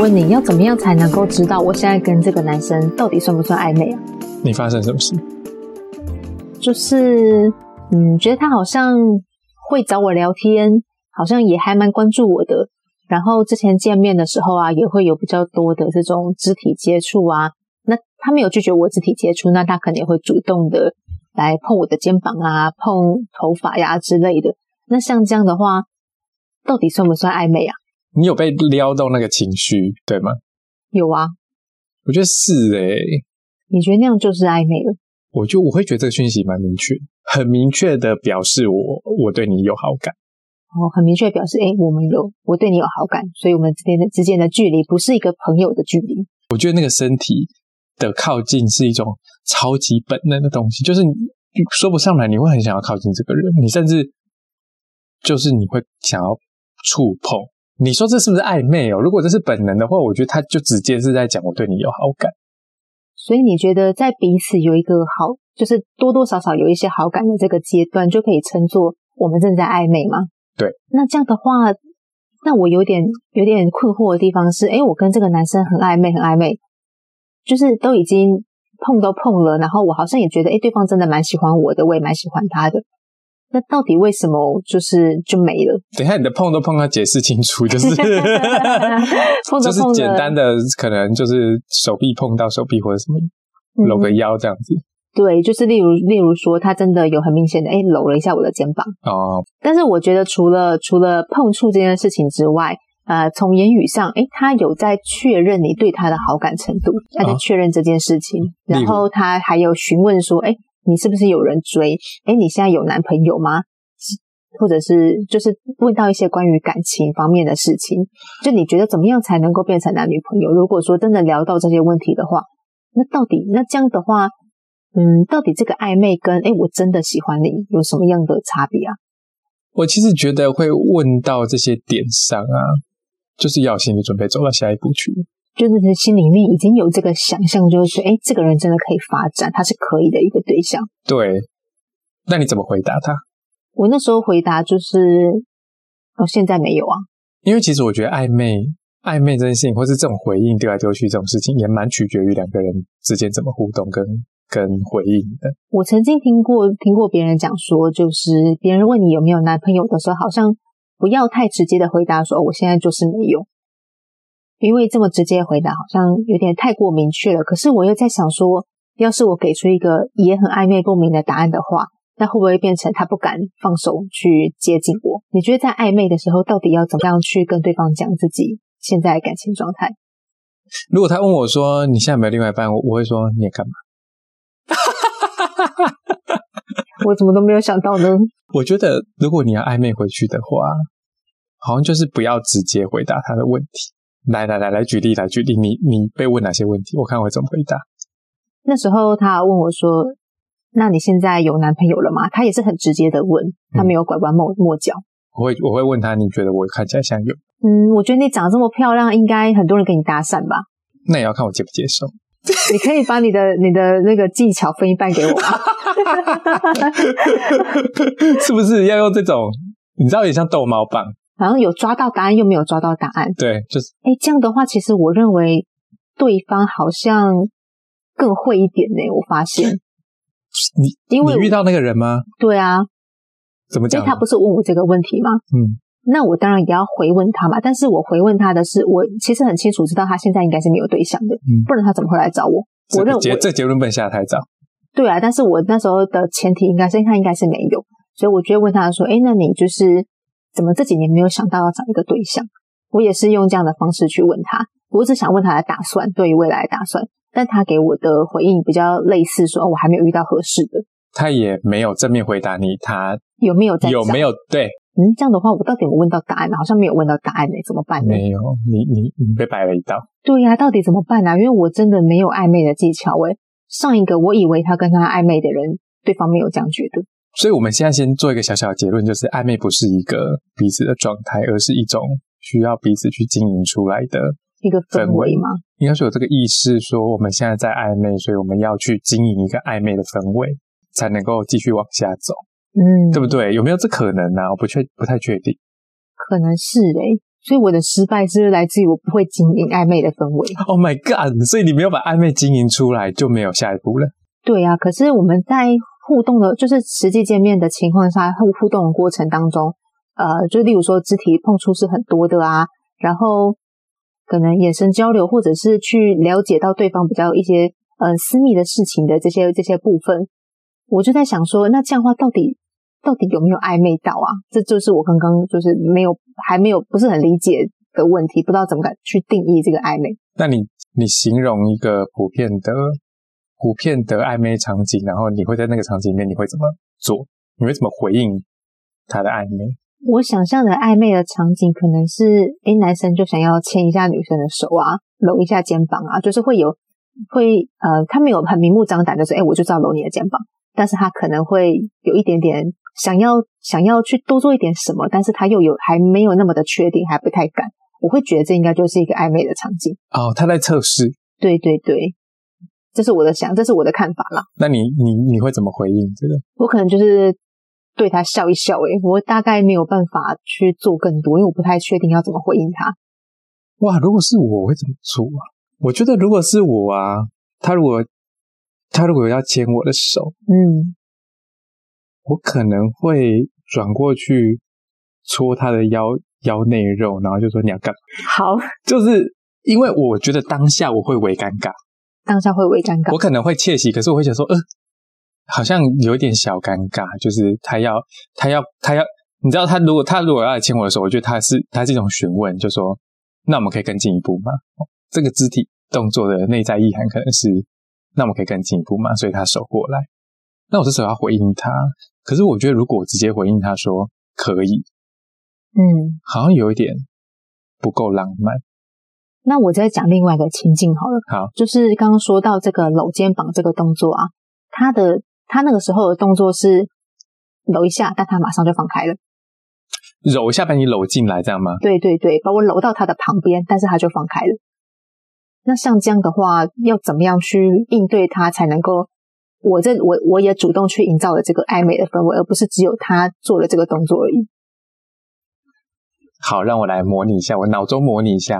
问你要怎么样才能够知道我现在跟这个男生到底算不算暧昧啊？你发生什么事？就是嗯，觉得他好像会找我聊天，好像也还蛮关注我的。然后之前见面的时候啊，也会有比较多的这种肢体接触啊。那他没有拒绝我肢体接触，那他可能也会主动的来碰我的肩膀啊，碰头发呀之类的。那像这样的话，到底算不算暧昧啊？你有被撩到那个情绪，对吗？有啊，我觉得是诶、你觉得那样就是暧昧了？我就我会觉得这个讯息蛮明确，很明确的表示我我对你有好感。哦，很明确表示，哎，我们有我对你有好感，所以我们之间的之间的距离不是一个朋友的距离。我觉得那个身体的靠近是一种超级本能的东西，就是你说不上来，你会很想要靠近这个人，你甚至就是你会想要触碰。你说这是不是暧昧哦？如果这是本能的话，我觉得他就直接是在讲我对你有好感。所以你觉得在彼此有一个好，就是多多少少有一些好感的这个阶段，就可以称作我们正在暧昧吗？对。那这样的话，那我有点有点困惑的地方是，哎，我跟这个男生很暧昧，很暧昧，就是都已经碰都碰了，然后我好像也觉得，哎，对方真的蛮喜欢我的，我也蛮喜欢他的。那到底为什么就是就没了？等一下，你的碰都碰要解释清楚，就是 就是碰着碰着简单的，可能就是手臂碰到手臂或者什么搂个腰这样子。对，就是例如例如说，他真的有很明显的哎搂了一下我的肩膀，哦，但是我觉得除了除了碰触这件事情之外，呃，从言语上，哎，他有在确认你对他的好感程度，他在啊确认这件事情，然后他还有询问说，哎，你是不是有人追？哎，你现在有男朋友吗？或者是就是问到一些关于感情方面的事情，就你觉得怎么样才能够变成男女朋友？如果说真的聊到这些问题的话，那到底那这样的话，嗯，到底这个暧昧跟哎我真的喜欢你有什么样的差别啊？我其实觉得会问到这些点上啊，就是要心理准备走到下一步去。就是心里面已经有这个想象，就是哎，这个人真的可以发展，他是可以的一个对象。对，那你怎么回答他？我那时候回答就是，哦，现在没有啊。因为其实我觉得暧昧、暧昧这件事情，或是这种回应丢来丢去这种事情，也蛮取决于两个人之间怎么互动跟跟回应的。我曾经听过听过别人讲说，就是别人问你有没有男朋友的时候，好像不要太直接的回答说、哦我现在就是没有，因为这么直接的回答好像有点太过明确了。可是我又在想说，要是我给出一个也很暧昧不明的答案的话，那会不会变成他不敢放手去接近我？你觉得在暧昧的时候，到底要怎么样去跟对方讲自己现在的感情状态？如果他问我说你现在有没有另外一半，我我会说你也干嘛？我怎么都没有想到呢？我觉得如果你要暧昧回去的话，好像就是不要直接回答他的问题。来来来来举例来举例，你你被问哪些问题？我看我会怎么回答。那时候他问我说：“那你现在有男朋友了吗？”他也是很直接的问，他没有拐弯抹抹角。我会我会问他，你觉得我看起来像有？嗯，我觉得你长得这么漂亮，应该很多人跟你搭讪吧？那也要看我接不接受。你可以把你的你的那个技巧分一半给我吗？是不是要用这种？你知道，有点像逗猫棒。好像有抓到答案，又没有抓到答案。对，就是哎，这样的话，其实我认为对方好像更会一点呢。我发现，你因为你遇到那个人吗？对啊，怎么讲他不是问我这个问题吗？嗯，那我当然也要回问他嘛。但是我回问他的是，我其实很清楚知道他现在应该是没有对象的，嗯不然他怎么会来找我？我认为这结论不能下得太早。对啊，但是我那时候的前提应该是他应该是没有，所以我就会问他说：“哎，那你就是怎么这几年没有想到要找一个对象？”我也是用这样的方式去问他，我只想问他的打算，对于未来的打算。但他给我的回应比较类似说：“哦，我还没有遇到合适的，他也没有正面回答你，他有没有在有没有对？嗯，这样的话，我到底有问到答案呢？好像没有问到答案呢，怎么办呢？没有，你你你被摆了一道。对呀、到底怎么办呢、因为我真的没有暧昧的技巧诶。上一个我以为他跟他暧昧的人，对方没有这样觉得。所以我们现在先做一个小小的结论，就是暧昧不是一个彼此的状态，而是一种需要彼此去经营出来的。一个氛围吗？应该是有这个意识，说我们现在在暧昧，所以我们要去经营一个暧昧的氛围，才能够继续往下走，嗯，对不对？有没有这可能呢、我不确不太确定。可能是诶、所以我的失败是来自于我不会经营暧昧的氛围。Oh my god！所以你没有把暧昧经营出来，就没有下一步了。对啊，可是我们在互动的，就是实际见面的情况下，互互动的过程当中，呃，就例如说肢体碰触是很多的啊，然后可能眼神交流，或者是去了解到对方比较一些呃私密的事情的这些这些部分，我就在想说，那这样的话到底到底有没有暧昧到啊？这就是我刚刚就是没有还没有不是很理解的问题，不知道怎么敢去定义这个暧昧。那你你形容一个普遍的普遍的暧昧场景，然后你会在那个场景里面你会怎么做？你会怎么回应他的暧昧？我想象的暧昧的场景可能是，诶，男生就想要牵一下女生的手啊，搂一下肩膀啊，就是会有会呃，他没有很明目张胆的说，诶，我就知道搂你的肩膀，但是他可能会有一点点想要想要去多做一点什么，但是他又有还没有那么的确定，还不太敢。我会觉得这应该就是一个暧昧的场景。哦，他在测试。对对对，这是我的想，这是我的看法啦。那你你你会怎么回应这个？我可能就是对他笑一笑、诶，我大概没有办法去做更多，因为我不太确定要怎么回应他。哇，如果是我，我会怎么做啊？我觉得如果是我啊，他如果他如果要牵我的手，嗯，我可能会转过去戳他的腰腰内肉，然后就说你要干嘛？好，就是因为我觉得当下我会为尴尬，当下会微尴尬我。可能会窃喜，可是我会想说，呃，好像有一点小尴尬，就是他要他要他要，你知道他如果他如果要来牵我的时候，我觉得他是他是一种询问，就说那我们可以更进一步吗？哦这个肢体动作的内在意涵可能是那我们可以更进一步吗？所以他手过来，那我这时候要回应他，可是我觉得如果我直接回应他说可以，嗯，好像有一点不够浪漫。那我再讲另外一个情境好了，好，就是刚刚说到这个搂肩膀这个动作啊，他的他那个时候的动作是搂一下，但他马上就放开了。揉一下把你搂进来，这样吗？对对对，把我搂到他的旁边，但是他就放开了。那像这样的话，要怎么样去应对他才能够？我这我我也主动去营造了这个暧昧的氛围，而不是只有他做了这个动作而已。好，让我来模拟一下，我脑中模拟一下。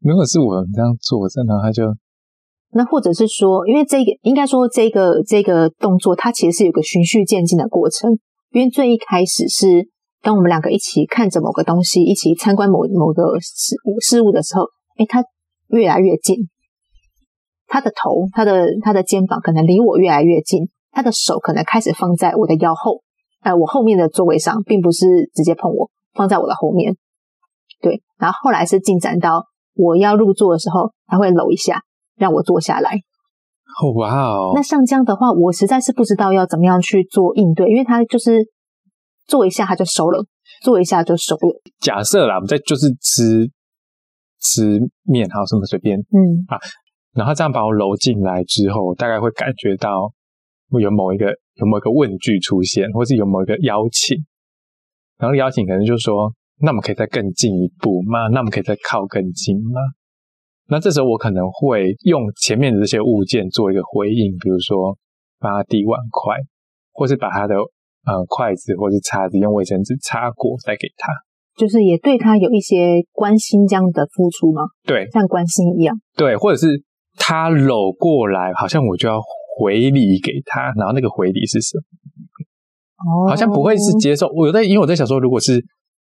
如果是我这样做着，然后他就那或者是说，因为这个应该说这个这个动作，它其实是有个循序渐进的过程。因为最一开始是当我们两个一起看着某个东西，一起参观某某个事物事物的时候，诶，他越来越近，他的头、他的他的肩膀可能离我越来越近，他的手可能开始放在我的腰后，呃，我后面的座位上，并不是直接碰我，放在我的后面。对，然后后来是进展到我要入座的时候，他会搂一下，让我坐下来。哦哇哦，那像这样的话，我实在是不知道要怎么样去做应对，因为他就是坐一下他就收了，坐一下就收了。假设啦，我们在就是吃吃面，还有什么随便，嗯啊然后这样把我搂进来之后，大概会感觉到有某一个有某一个问句出现，或是有某一个邀请，然后邀请可能就说，那我们可以再更进一步吗？那我们可以再靠更近吗？那这时候我可能会用前面的这些物件做一个回应，比如说帮他递碗筷，或是把他的呃筷子或是叉子用卫生纸擦过再给他。就是也对他有一些关心这样的付出吗？对像关心一样。对，或者是他搂过来，好像我就要回礼给他，然后那个回礼是什么？哦好像不会是接受。我有在，因为我在想说，如果是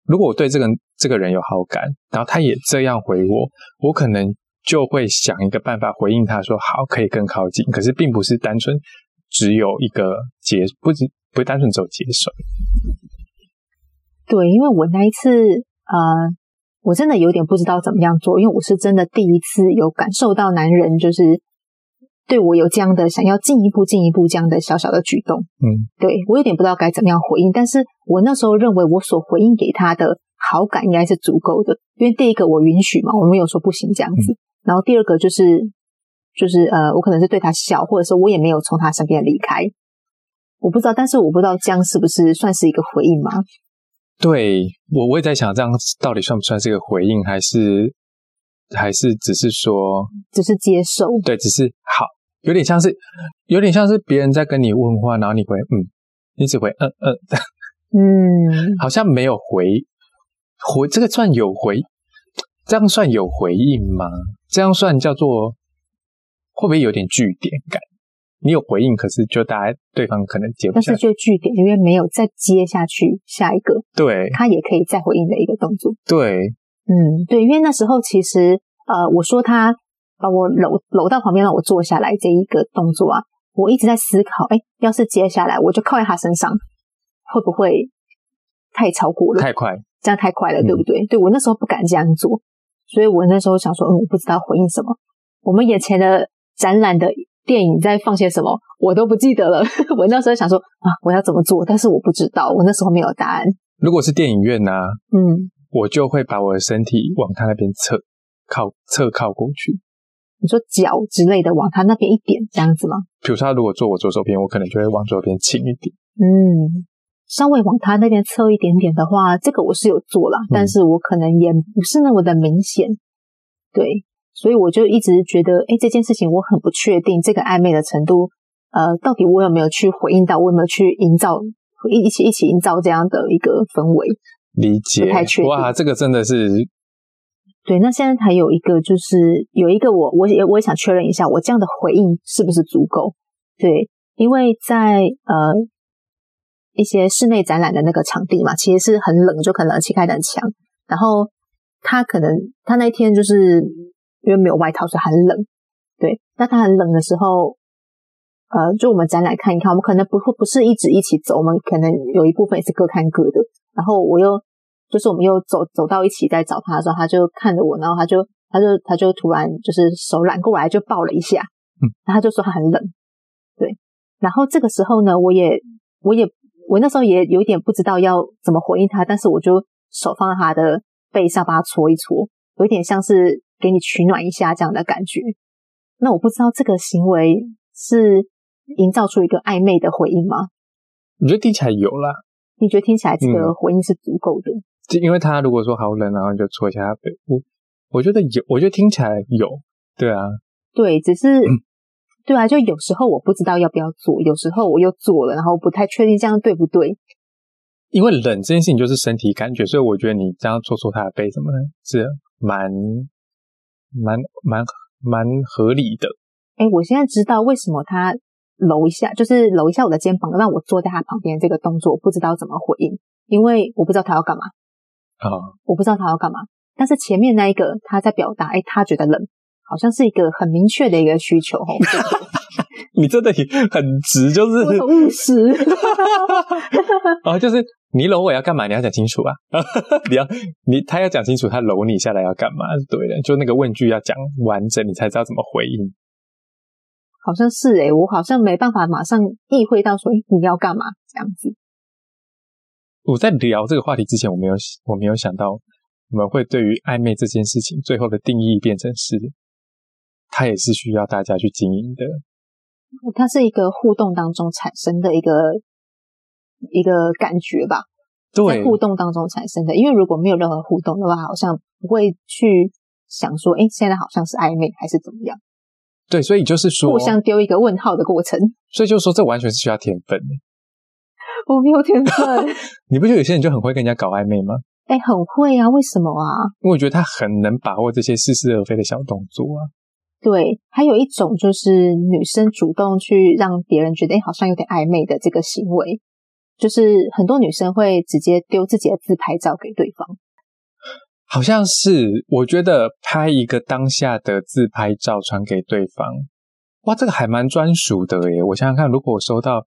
如果我对这个这个人有好感，然后他也这样回我，我可能就会想一个办法回应他说好，可以更靠近。可是并不是单纯只有一个接，不只不单纯只有接受。对，因为我那一次，呃，我真的有点不知道怎么样做，因为我是真的第一次有感受到男人就是对我有这样的想要进一步、进一步这样的小小的举动。嗯，对我有点不知道该怎么样回应，但是我那时候认为我所回应给他的好感应该是足够的，因为第一个我允许嘛，我没有说不行这样子，然后第二个就是就是呃，我可能是对他笑，或者说我也没有从他身边离开，我不知道，但是我不知道这样是不是算是一个回应吗？对我我也在想，这样到底算不算是一个回应，还是还是只是说只是接受，对，只是好，有点像是有点像是别人在跟你问话，然后你回嗯，你只回嗯嗯，嗯，好像没有回回这个算有回这样算有回应吗？这样算叫做会不会有点据点感？你有回应，可是就大家对方可能接不但是。就据点，因为没有再接下去下一个，对他也可以再回应的一个动作。对，嗯，对，因为那时候其实呃，我说他把我搂搂到旁边让我坐下来这一个动作啊，我一直在思考，哎，要是接下来我就靠在他身上，会不会太超过了？太快。这样太快了，嗯对不对？对我那时候不敢这样做，所以我那时候想说，嗯，我不知道回应什么。我们眼前的展览的电影在放些什么，我都不记得了。我那时候想说啊，我要怎么做，但是我不知道，我那时候没有答案。如果是电影院呢、嗯，我就会把我的身体往他那边侧靠侧靠过去。你说脚之类的往他那边一点，这样子吗？比如说，他如果坐我左手边，我可能就会往左边倾一点。嗯，稍微往他那边侧一点点的话，这个我是有做啦，但是我可能也不是那么的明显。对，所以我就一直觉得，哎，这件事情我很不确定，这个暧昧的程度，呃，到底我有没有去回应到，我有没有去营造一一起一起营造这样的一个氛围？理解不太确定哇，这个真的是对，那现在还有一个就是有一个我我也我也想确认一下，我这样的回应是不是足够？对，因为在呃一些室内展览的那个场地嘛，其实是很冷，就可能气开得很强，然后他可能他那一天就是因为没有外套，所以很冷。对，那他很冷的时候，呃，就我们展览看一看，我们可能不会不是一直一起走，我们可能有一部分也是各看各的。然后我又就是我们又走走到一起在找他的时候，他就看着我，然后他就他就他就突然就是手揽过来就抱了一下，嗯，然后他就说他很冷，对，然后这个时候呢，我也我也我那时候也有点不知道要怎么回应他，但是我就手放在他的背上，把他搓一搓，有一点像是给你取暖一下这样的感觉。那我不知道这个行为是营造出一个暧昧的回应吗？我觉得听起来有啦。你觉得听起来这个嗯回应是足够的？就因为他如果说好冷，然后你就搓一下他背，我我觉得有，我觉得听起来有，对啊，对，只是、嗯对啊，就有时候我不知道要不要做，有时候我又做了，然后不太确定这样对不对。因为冷这件事情就是身体感觉，所以我觉得你这样搓搓他的背什么的，是蛮蛮蛮蛮合理的。哎，我现在知道为什么他搂一下，就是搂一下我的肩膀，让我坐在他旁边这个动作，我不知道怎么回应，因为我不知道他要干嘛，啊、我不知道他要干嘛。但是前面那一个他在表达，哎，他觉得冷，好像是一个很明确的一个需求 你真的很直，就是很务实。啊，就是你搂我要干嘛？你要讲清楚啊！你要你他要讲清楚，他搂你下来要干嘛？对的，就那个问句要讲完整，你才知道怎么回应。好像是诶、我好像没办法马上意会到说，诶你要干嘛这样子。我在聊这个话题之前，我没有我没有想到我们会对于暧昧这件事情最后的定义变成是，它也是需要大家去经营的。它是一个互动当中产生的一个一个感觉吧，对在，互动当中产生的。因为如果没有任何互动的话，好像不会去想说，哎，现在好像是暧昧还是怎么样，对，所以就是说互，相丢一个问号的过程。所以就是说，这完全是需要天分的。我没有天分，你不觉得有些人就很会跟人家搞暧昧吗？哎，很会啊，为什么啊？因为我觉得他很能把握这些似是而非的小动作啊。对，还有一种就是女生主动去让别人觉得，哎，好像有点暧昧的这个行为，就是很多女生会直接丢自己的自拍照给对方。好像是，我觉得拍一个当下的自拍照传给对方，哇，这个还蛮专属的耶。我想想看，如果我收到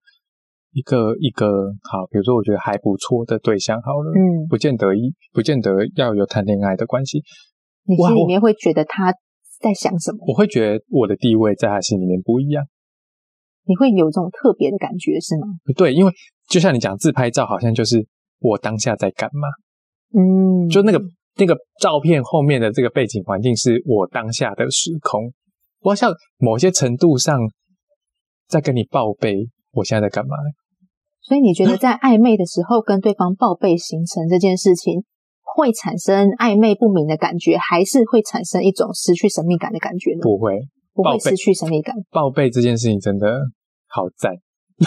一个一个好，比如说我觉得还不错的对象，好了，嗯，不见得一不见得要有谈恋爱的关系，你心里面会觉得他在想什么？我会觉得我的地位在他心里面不一样。你会有这种特别的感觉是吗？对，因为就像你讲自拍照，好像就是我当下在干嘛，嗯，就那个那个照片后面的这个背景环境是我当下的时空，我好像某些程度上在跟你报备我现在在干嘛。所以你觉得在暧昧的时候跟对方报备行程这件事情，会产生暧昧不明的感觉，还是会产生一种失去神秘感的感觉呢？不会不会失去神秘感。报备这件事情真的好赞，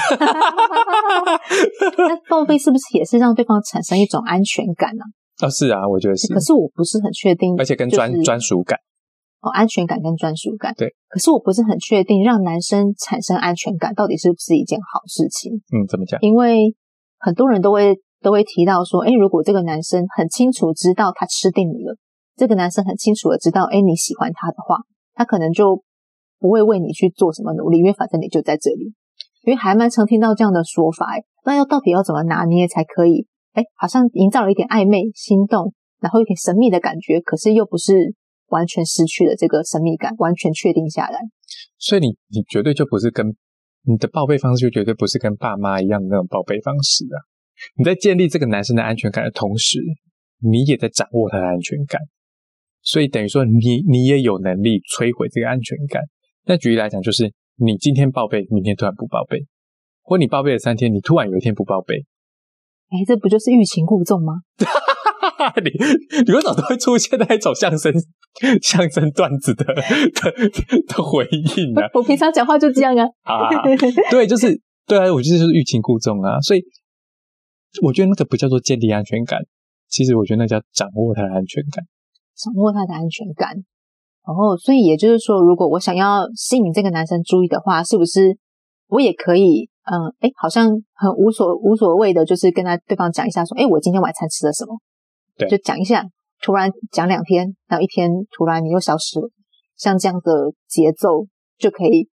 那报备是不是也是让对方产生一种安全感呢、哦，是啊，我觉得是。可是我不是很确定，而且跟专专属感哦，安全感跟专属感。对。可是我不是很确定，让男生产生安全感到底是不是一件好事情？嗯，怎么讲？因为很多人都会都会提到说，哎，如果这个男生很清楚知道他吃定你了，这个男生很清楚的知道，哎，你喜欢他的话，他可能就不会为你去做什么努力，因为反正你就在这里。因为还蛮常听到这样的说法，哎，那要到底要怎么拿捏才可以？哎，好像营造了一点暧昧、心动，然后有点神秘的感觉，可是又不是完全失去了这个神秘感，完全确定下来。所以你你绝对就不是跟你的报备方式，就绝对不是跟爸妈一样的那种报备方式啊！你在建立这个男生的安全感的同时，你也在掌握他的安全感，所以等于说你你也有能力摧毁这个安全感。那举例来讲，就是。你今天报备，明天突然不报备，或你报备了三天，你突然有一天不报备，哎，这不就是欲擒故纵吗？你你为什么都会出现那一种相声 相声段子的的 的回应呢？我平常讲话就这样啊。啊，对，就是对啊，我觉得就是欲擒故纵啊。所以我觉得那个不叫做建立安全感，其实我觉得那叫掌握他的安全感，掌握他的安全感。然后，所以也就是说，如果我想要吸引这个男生注意的话，是不是我也可以？嗯，哎，好像很无所无所谓的，就是跟他对方讲一下，说，哎，我今天晚餐吃了什么？对，就讲一下。突然讲两天，然后一天突然你又消失了，像这样的节奏就可以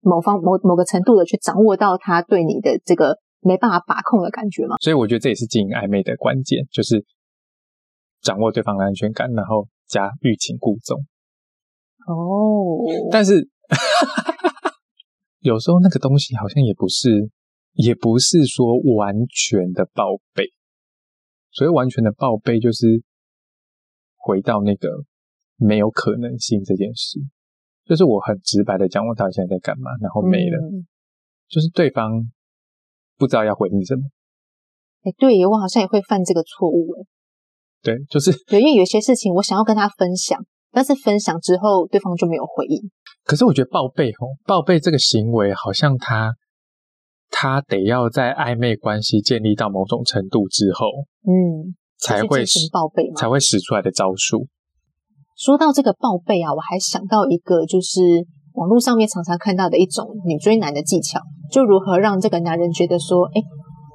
某方某某个程度的去掌握到他对你的这个没办法把控的感觉嘛？所以我觉得这也是经营暧昧的关键，就是掌握对方的安全感，然后加欲擒故纵。哦，但是 有时候那个东西好像也不是，也不是说完全的报备。所以完全的报备就是回到那个没有可能性这件事，就是我很直白的讲我到底现在在干嘛，然后没了，就是对方不知道要回应什么。哎，对，我好像也会犯这个错误哎。对，就是对，因为有些事情我想要跟他分享。但是分享之后，对方就没有回应。可是我觉得报备吼，报备这个行为好像他他得要在暧昧关系建立到某种程度之后，嗯，才会报备，才会使出来的招数。说到这个报备啊，我还想到一个，就是网络上面常常看到的一种女追男的技巧，就如何让这个男人觉得说，哎，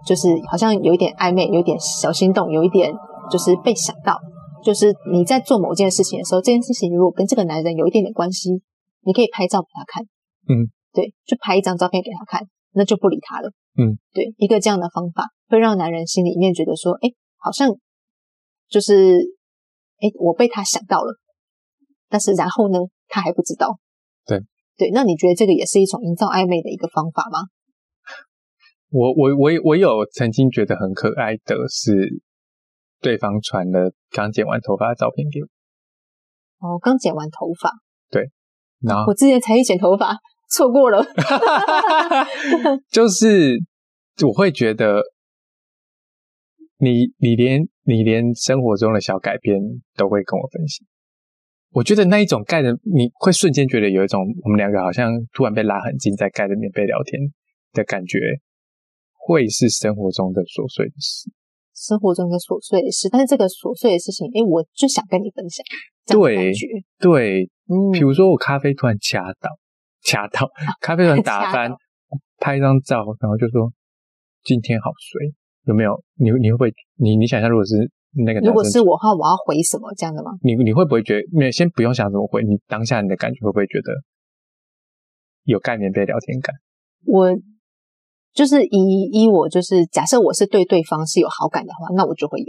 就是好像有一点暧昧，有一点小心动，有一点就是被想到。就是你在做某件事情的时候，这件事情如果跟这个男人有一点点关系，你可以拍照给他看，嗯，对，就拍一张照片给他看，那就不理他了，嗯，对，一个这样的方法会让男人心里面觉得说，哎，好像就是，哎，我被他想到了，但是然后呢，他还不知道，对，对，那你觉得这个也是一种营造暧昧的一个方法吗？我我我我有曾经觉得很可爱的是。对方传了刚剪完头发的照片给我。哦，刚剪完头发。对，然后我之前才去剪头发，错过了。就是我会觉得，你你连你连生活中的小改变都会跟我分享。我觉得那一种盖的，你会瞬间觉得有一种我们两个好像突然被拉很近，在盖着棉被聊天的感觉，会是生活中的琐碎的事。生活中的琐碎的事，但是这个琐碎的事情，哎，我就想跟你分享。对，对，嗯，比如说我咖啡突然掐到，掐到咖啡突然 打翻，拍一张照，然后就说今天好衰，有没有？你你会不会？你你想一下，如果是那个，如果是我的话，我要回什么这样的吗？你你会不会觉得？没有，先不用想怎么回，你当下你的感觉会不会觉得有概念被聊天感？我。就是以以我就是假设我是对对方是有好感的话，那我就会有。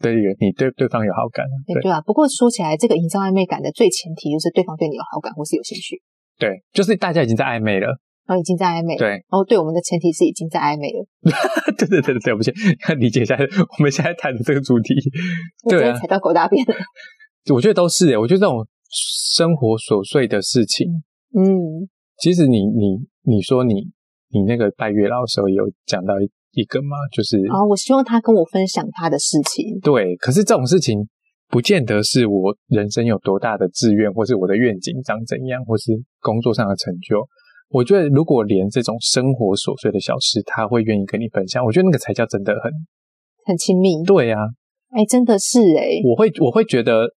对，你对对方有好感。对对啊。不过说起来，这个营造暧昧感的最前提就是对方对你有好感或是有兴趣。对，就是大家已经在暧昧了。哦，已经在暧昧。对。然后，对，我们的前提是已经在暧昧了。对对对对对，不起，理解一下我们现在谈的这个主题。对啊。踩到狗大便了。我觉得都是诶，我觉得这种生活琐碎的事情，嗯，其实你你你说你。你那个拜月老的时候有讲到一个吗？就是啊，我希望他跟我分享他的事情。对，可是这种事情不见得是我人生有多大的志愿，或是我的愿景长怎样，或是工作上的成就。我觉得如果连这种生活琐碎的小事，他会愿意跟你分享，我觉得那个才叫真的很很亲密。对啊，哎，真的是哎，我会我会觉得，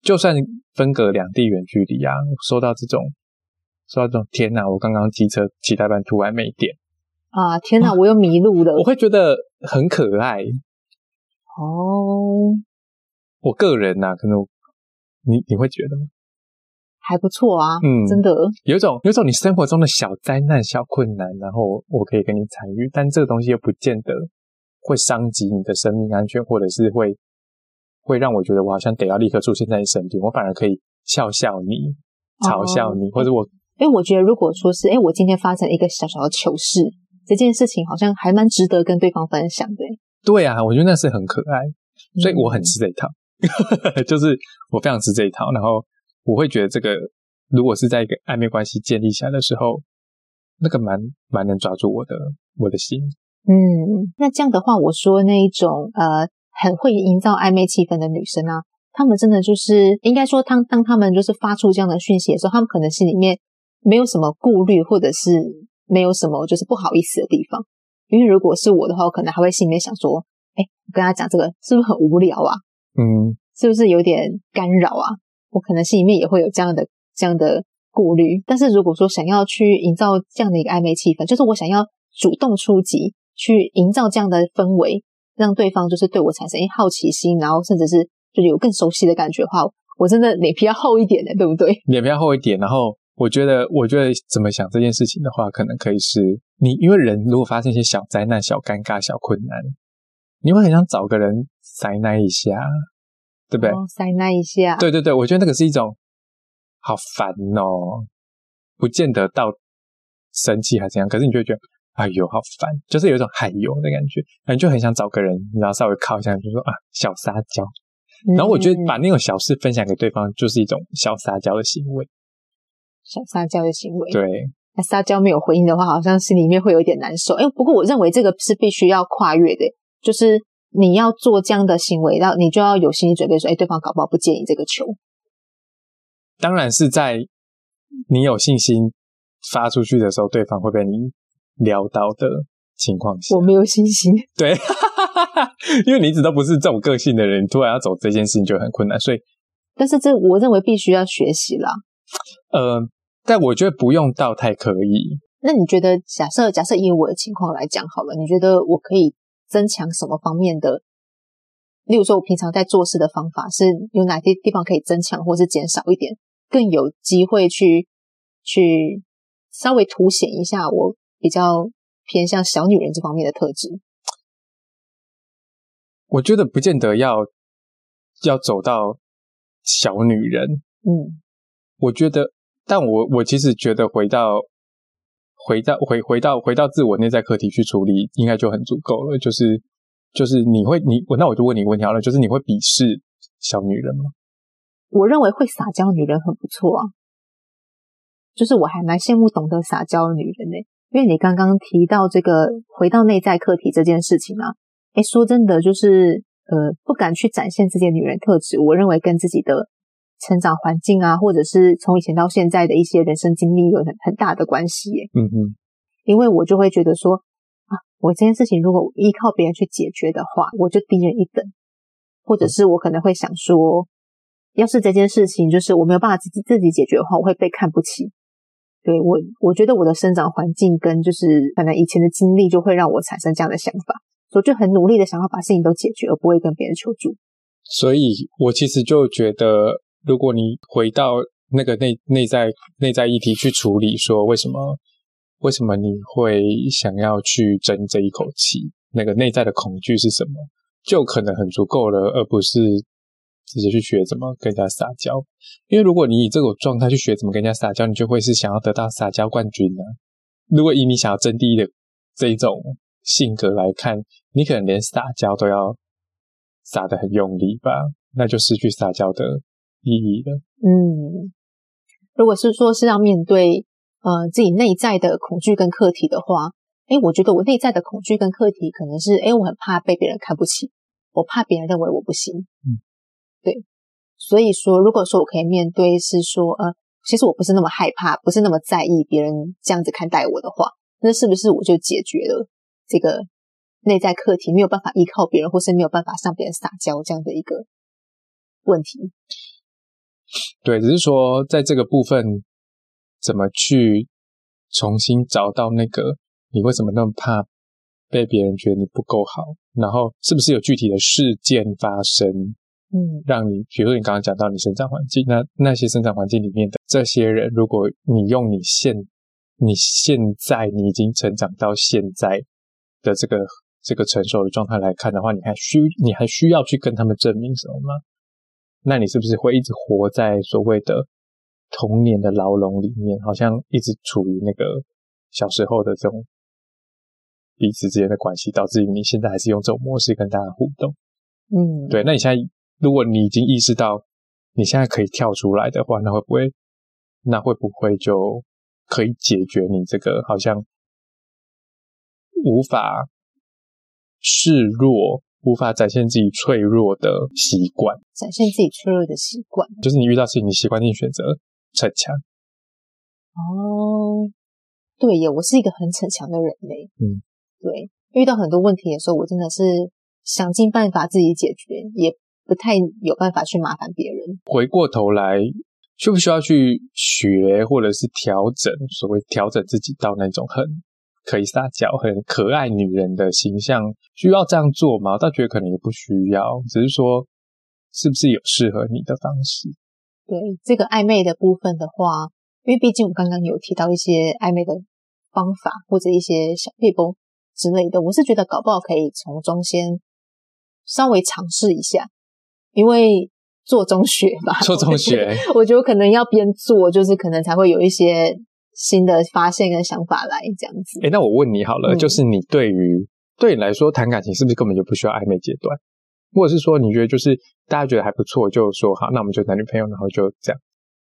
就算分隔两地远距离啊，收到这种收到这种天哪，我刚刚机车骑台班突然没电啊，天哪，我又迷路了，我会觉得很可爱哦。我个人呐，可能你你会觉得吗？还不错啊，嗯，真的有一种有一种你生活中的小灾难、小困难，然后我可以跟你参与，但这个东西又不见得会伤及你的生命安全，或者是会会让我觉得我好像得要立刻出现在你身边，我反而可以笑笑你、嘲笑你，或者我，因为我觉得如果说是，哎，我今天发生一个小小的糗事，这件事情好像还蛮值得跟对方分享的。对啊，我觉得那是很可爱，所以我很吃这一套，就是我非常吃这一套，然后。我会觉得这个，如果是在一个暧昧关系建立起来的时候，那个蛮蛮能抓住我的我的心。嗯，那这样的话，我说那一种呃，很会营造暧昧气氛的女生啊，她们真的就是应该说，当当她们就是发出这样的讯息的时候，她们可能心里面没有什么顾虑，或者是没有什么就是不好意思的地方。因为如果是我的话，我可能还会心里面想说，哎，我跟他讲这个是不是很无聊啊？嗯，是不是有点干扰啊？我可能心里面也会有这样的这样的顾虑，但是如果说想要去营造这样的一个暧昧气氛，就是我想要主动出击，去营造这样的氛围，让对方就是对我产生一好奇心，然后甚至是就是有更熟悉的感觉的话，我真的脸皮要厚一点的，对不对？脸皮要厚一点，然后我觉得，我觉得怎么想这件事情的话，可能可以是你，因为人如果发生一些小灾难、小尴尬、小困难，你会很想找个人灾难一下。对不对？塞那一下。对对对，我觉得那个是一种好烦哦，不见得到生气还是怎样，可是你就觉得哎呦好烦，就是有一种海油的感觉，然后就很想找个人，然后稍微靠一下，就说啊小撒娇。然后我觉得把那种小事分享给对方，就是一种小撒娇的行为。小撒娇的行为。对。那撒娇没有回应的话，好像心里面会有一点难受。哎，不过我认为这个是必须要跨越的，就是。你要做这样的行为，然后你就要有心理准备，说，哎，对方搞不好不介意这个球。当然是在你有信心发出去的时候，对方会被你撩到的情况下。我没有信心。对，因为你一直都不是这种个性的人，突然要走这件事情就很困难，所以。但是这我认为必须要学习啦。呃，但我觉得不用到太可以。那你觉得，假设假设以我的情况来讲好了，你觉得我可以？增强什么方面的？例如说，我平常在做事的方法是有哪些地方可以增强，或是减少一点，更有机会去去稍微凸显一下我比较偏向小女人这方面的特质。我觉得不见得要要走到小女人，嗯，我觉得，但我我其实觉得回到。回到回回到回到自我内在课题去处理，应该就很足够了。就是就是你会你那我就问你问题好了，就是你会鄙视小女人吗？我认为会撒娇女人很不错啊，就是我还蛮羡慕懂得撒娇的女人呢。因为你刚刚提到这个回到内在课题这件事情啊，哎，说真的，就是呃不敢去展现这件女人特质，我认为跟自己的。成长环境啊，或者是从以前到现在的一些人生经历有很很大的关系。嗯嗯，因为我就会觉得说啊，我这件事情如果依靠别人去解决的话，我就低人一等；或者是我可能会想说，要是这件事情就是我没有办法自己自己解决的话，我会被看不起。对我，我觉得我的生长环境跟就是可能以前的经历，就会让我产生这样的想法，所以就很努力的想要把事情都解决，而不会跟别人求助。所以我其实就觉得。如果你回到那个内内在内在议题去处理，说为什么为什么你会想要去争这一口气？那个内在的恐惧是什么？就可能很足够了，而不是直接去学怎么跟人家撒娇。因为如果你以这种状态去学怎么跟人家撒娇，你就会是想要得到撒娇冠军呢。如果以你想要争第一的这一种性格来看，你可能连撒娇都要撒的很用力吧，那就失去撒娇的。意义的，嗯，如果是说是要面对呃自己内在的恐惧跟课题的话，哎，我觉得我内在的恐惧跟课题可能是，哎，我很怕被别人看不起，我怕别人认为我不行，嗯，对，所以说，如果说我可以面对是说，呃，其实我不是那么害怕，不是那么在意别人这样子看待我的话，那是不是我就解决了这个内在课题，没有办法依靠别人，或是没有办法向别人撒娇这样的一个问题。对，只是说在这个部分，怎么去重新找到那个你为什么那么怕被别人觉得你不够好？然后是不是有具体的事件发生？嗯，让你，比如说你刚刚讲到你生长环境，那那些生长环境里面的这些人，如果你用你现你现在你已经成长到现在的这个这个成熟的状态来看的话，你还需你还需要去跟他们证明什么吗？那你是不是会一直活在所谓的童年的牢笼里面，好像一直处于那个小时候的这种彼此之间的关系，导致于你现在还是用这种模式跟大家互动？嗯，对，那你现在如果你已经意识到你现在可以跳出来的话，那会不会那会不会就可以解决你这个好像无法示弱、无法展现自己脆弱的习惯？展现自己脆弱的习惯。就是你遇到事情，你习惯性选择逞强。哦，对耶，我是一个很逞强的人嘞。嗯，对，遇到很多问题的时候，我真的是想尽办法自己解决，也不太有办法去麻烦别人。回过头来，需不需要去学或者是调整？所谓调整自己到那种很可以撒娇、很可爱女人的形象，需要这样做吗？我倒觉得可能也不需要，只是说是不是有适合你的方式？对这个暧昧的部分的话，因为毕竟我刚刚有提到一些暧昧的方法或者一些小配包之类的，我是觉得搞不好可以从中先稍微尝试一下，因为做中学吧，做中学，我觉得可能要边做，就是可能才会有一些新的发现跟想法来这样子。哎，那我问你好了，嗯。就是你对于对你来说谈感情是不是根本就不需要暧昧阶段，或者是说你觉得就是大家觉得还不错，就说好，那我们就男女朋友，然后就这样。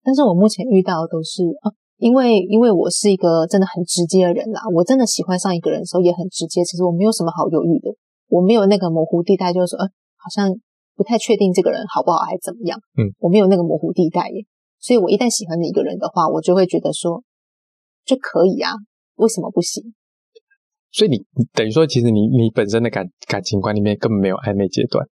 但是我目前遇到的都是啊，因为因为我是一个真的很直接的人啦，我真的喜欢上一个人的时候也很直接，其实我没有什么好犹豫的，我没有那个模糊地带，就是说，呃，好像不太确定这个人好不好还是怎么样，嗯，我没有那个模糊地带耶，所以我一旦喜欢的一个人的话，我就会觉得说就可以啊，为什么不行？所以你你等于说，其实你你本身的感感情观里面根本没有暧昧阶段。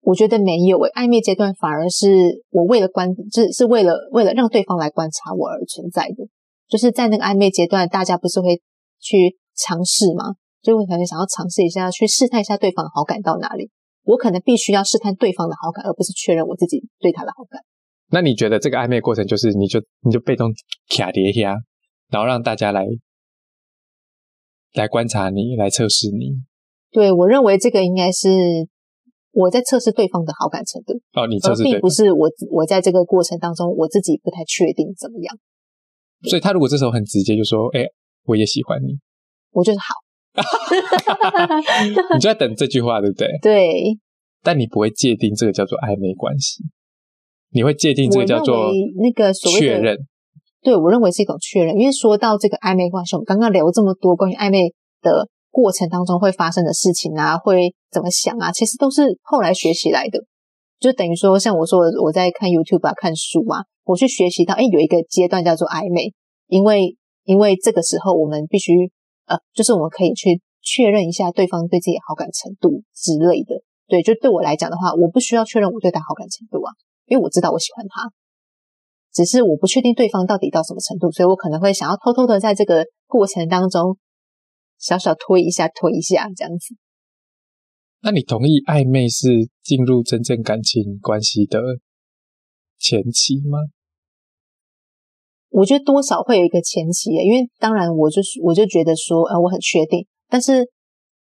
我觉得没有诶，暧昧阶段反而是我为了观，是是为了为了让对方来观察我而存在的。就是在那个暧昧阶段，大家不是会去尝试吗？就会可能想要尝试一下，去试探一下对方的好感到哪里。我可能必须要试探对方的好感，而不是确认我自己对他的好感。那你觉得这个暧昧过程就是你就你就被动卡叠下，然后让大家来来观察你，来测试你。对我认为这个应该是我在测试对方的好感程度，哦，你测试并不是我我在这个过程当中我自己不太确定怎么样。所以他如果这时候很直接就说：“哎、我也喜欢你。我就是好，” 你就在等这句话，对不对？对，但你不会界定这个叫做暧昧关系，你会界定这个叫做那个所谓的确认。对，我认为是一种确认。因为说到这个暧昧关系，我们刚刚聊这么多关于暧昧的过程当中会发生的事情啊，会怎么想啊，其实都是后来学习来的。就等于说，像我说，我在看 YouTube 啊、看书啊，我去学习到，哎，有一个阶段叫做暧昧，因为因为这个时候我们必须呃，就是我们可以去确认一下对方对自己的好感程度之类的。对，就对我来讲的话，我不需要确认我对他好感程度啊，因为我知道我喜欢他。只是我不确定对方到底到什么程度，所以我可能会想要偷偷的在这个过程当中小小推一下、推一下这样子。那你同意暧昧是进入真正感情关系的前期吗？我觉得多少会有一个前期，因为当然我就是我就觉得说，呃，我很确定，但是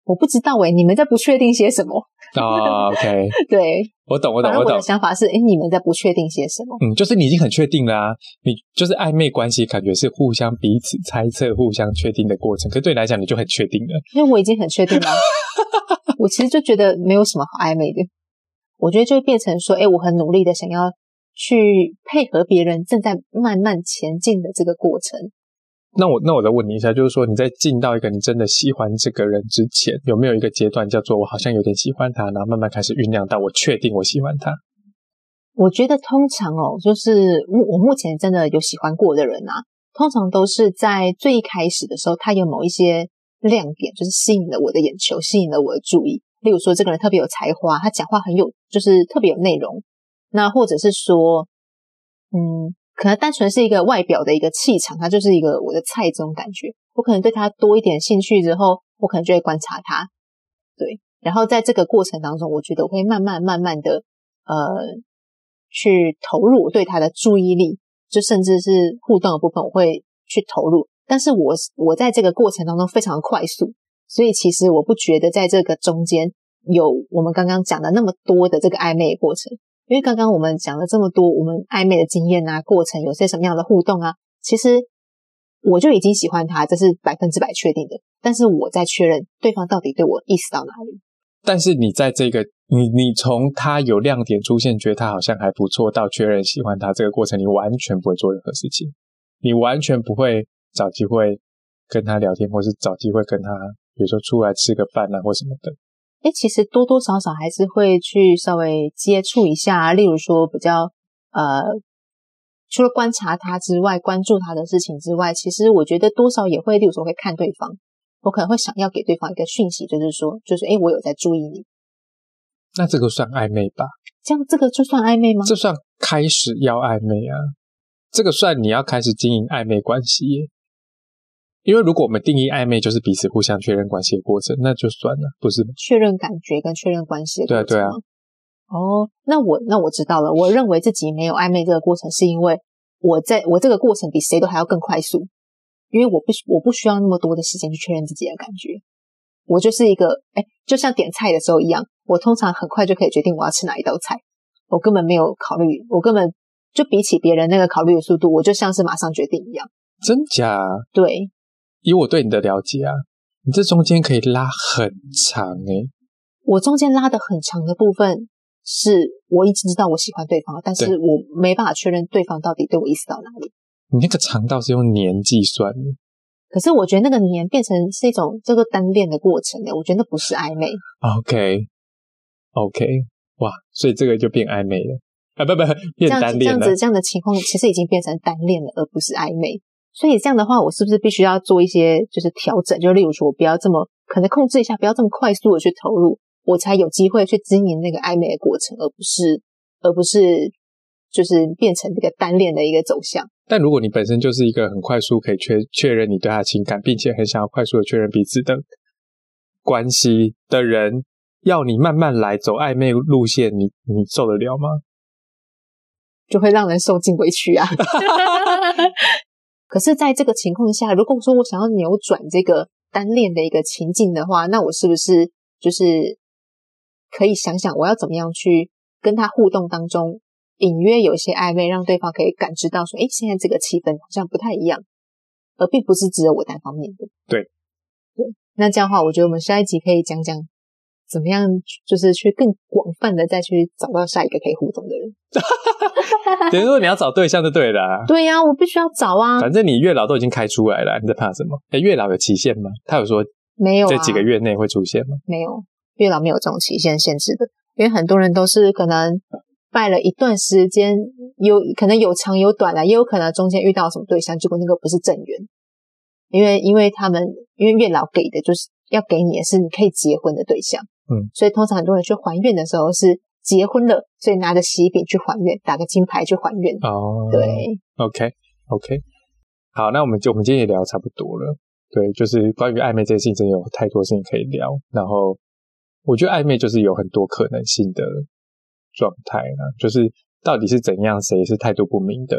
我不知道诶，你们在不确定些什么？啊、o k 对，我懂，我懂，我懂我的。想法是，诶，你们在不确定些什么？嗯，就是你已经很确定啦、你就是暧昧关系，感觉是互相彼此猜测、互相确定的过程。可对你来讲，你就很确定了。因为我已经很确定了，我其实就觉得没有什么好暧昧的。我觉得就会变成说，哎，我很努力的想要去配合别人正在慢慢前进的这个过程。那我那我再问你一下，就是说你在进到一个你真的喜欢这个人之前，有没有一个阶段叫做我好像有点喜欢他，然后慢慢开始酝酿到我确定我喜欢他？我觉得通常哦，就是我我目前真的有喜欢过的人啊，通常都是在最开始的时候，他有某一些亮点，就是吸引了我的眼球，吸引了我的注意。例如说，这个人特别有才华，他讲话很有，就是特别有内容。那或者是说，嗯，可能单纯是一个外表的一个气场，他就是一个我的菜这种感觉。我可能对他多一点兴趣之后，我可能就会观察他，对。然后在这个过程当中，我觉得我会慢慢慢慢的，呃，去投入我对他的注意力，就甚至是互动的部分，我会去投入。但是我我在这个过程当中非常快速，所以其实我不觉得在这个中间有我们刚刚讲的那么多的这个暧昧过程。因为刚刚我们讲了这么多，我们暧昧的经验啊，过程有些什么样的互动啊，其实我就已经喜欢他，这是百分之百确定的。但是我在确认对方到底对我意思到哪里。但是你在这个你你从他有亮点出现，觉得他好像还不错，到确认喜欢他这个过程，你完全不会做任何事情，你完全不会找机会跟他聊天，或是找机会跟他，比如说出来吃个饭啊，或什么的。哎，其实多多少少还是会去稍微接触一下，例如说比较呃，除了观察他之外，关注他的事情之外，其实我觉得多少也会，例如说会看对方，我可能会想要给对方一个讯息，就是说，就是哎，我有在注意你。那这个算暧昧吧？这样这个就算暧昧吗？这算开始要暧昧啊？这个算你要开始经营暧昧关系耶？因为如果我们定义暧昧就是彼此互相确认关系的过程，那就算了，不是吗？确认感觉跟确认关系的对啊，对啊。哦，那我那我知道了。我认为自己没有暧昧这个过程，是因为我在我这个过程比谁都还要更快速，因为我不我不需要那么多的时间去确认自己的感觉。我就是一个哎，就像点菜的时候一样，我通常很快就可以决定我要吃哪一道菜，我根本没有考虑，我根本就比起别人那个考虑的速度，我就像是马上决定一样。真假？对。以我对你的了解啊，你这中间可以拉很长诶。我中间拉的很长的部分，是我已经知道我喜欢对方，但是我没办法确认对方到底对我意思到哪里。你那个长到是用年计算的，可是我觉得那个年变成是一种这个单恋的过程诶，我觉得那不是暧昧。OK，OK，哇，所以这个就变暧昧了啊，不不，变单恋了。这样子这样的情况，其实已经变成单恋了，而不是暧昧。所以这样的话，我是不是必须要做一些就是调整？就例如说，我不要这么可能控制一下，不要这么快速的去投入，我才有机会去经营那个暧昧的过程，而不是而不是就是变成这个单恋的一个走向。但如果你本身就是一个很快速可以确确认你对他情感，并且很想要快速的确认彼此的关系的人，要你慢慢来走暧昧路线，你你受得了吗？就会让人受尽委屈啊！可是，在这个情况下，如果说我想要扭转这个单恋的一个情境的话，那我是不是就是可以想想我要怎么样去跟他互动当中，隐约有一些暧昧，让对方可以感知到说，哎，现在这个气氛好像不太一样，而并不是只有我单方面的。对，对。那这样的话，我觉得我们下一集可以讲讲。怎么样？就是去更广泛的再去找到下一个可以互动的人。等于说你要找对象就对了。对呀，我必须要找啊。反正你月老都已经开出来了，你在怕什么？哎，月老有期限吗？他有说没有？这几个月内会出现吗？没有，月老没有这种期限限制的。因为很多人都是可能拜了一段时间，有可能有长有短啊，也有可能中间遇到什么对象，结果那个不是正缘。因为因为他们因为月老给的就是要给你的是你可以结婚的对象。嗯，所以通常很多人去还愿的时候是结婚了，所以拿着喜饼去还愿，打个金牌去还愿。哦，对，OK，OK，好，那我们就我们今天也聊差不多了。对，就是关于暧昧这件事情，真的有太多事情可以聊。然后我觉得暧昧就是有很多可能性的状态呢，就是到底是怎样，谁是态度不明的。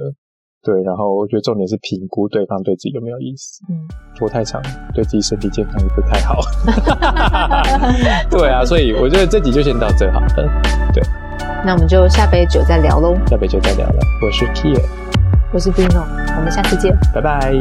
对，然后我觉得重点是评估对方对自己有没有意思。嗯，拖太长对自己身体健康也不太好。对啊，所以我觉得这集就先到这好了。对，那我们就下杯酒再聊喽。下杯酒再聊了。我是 Kia，我是 Bino，我们下次见，拜拜。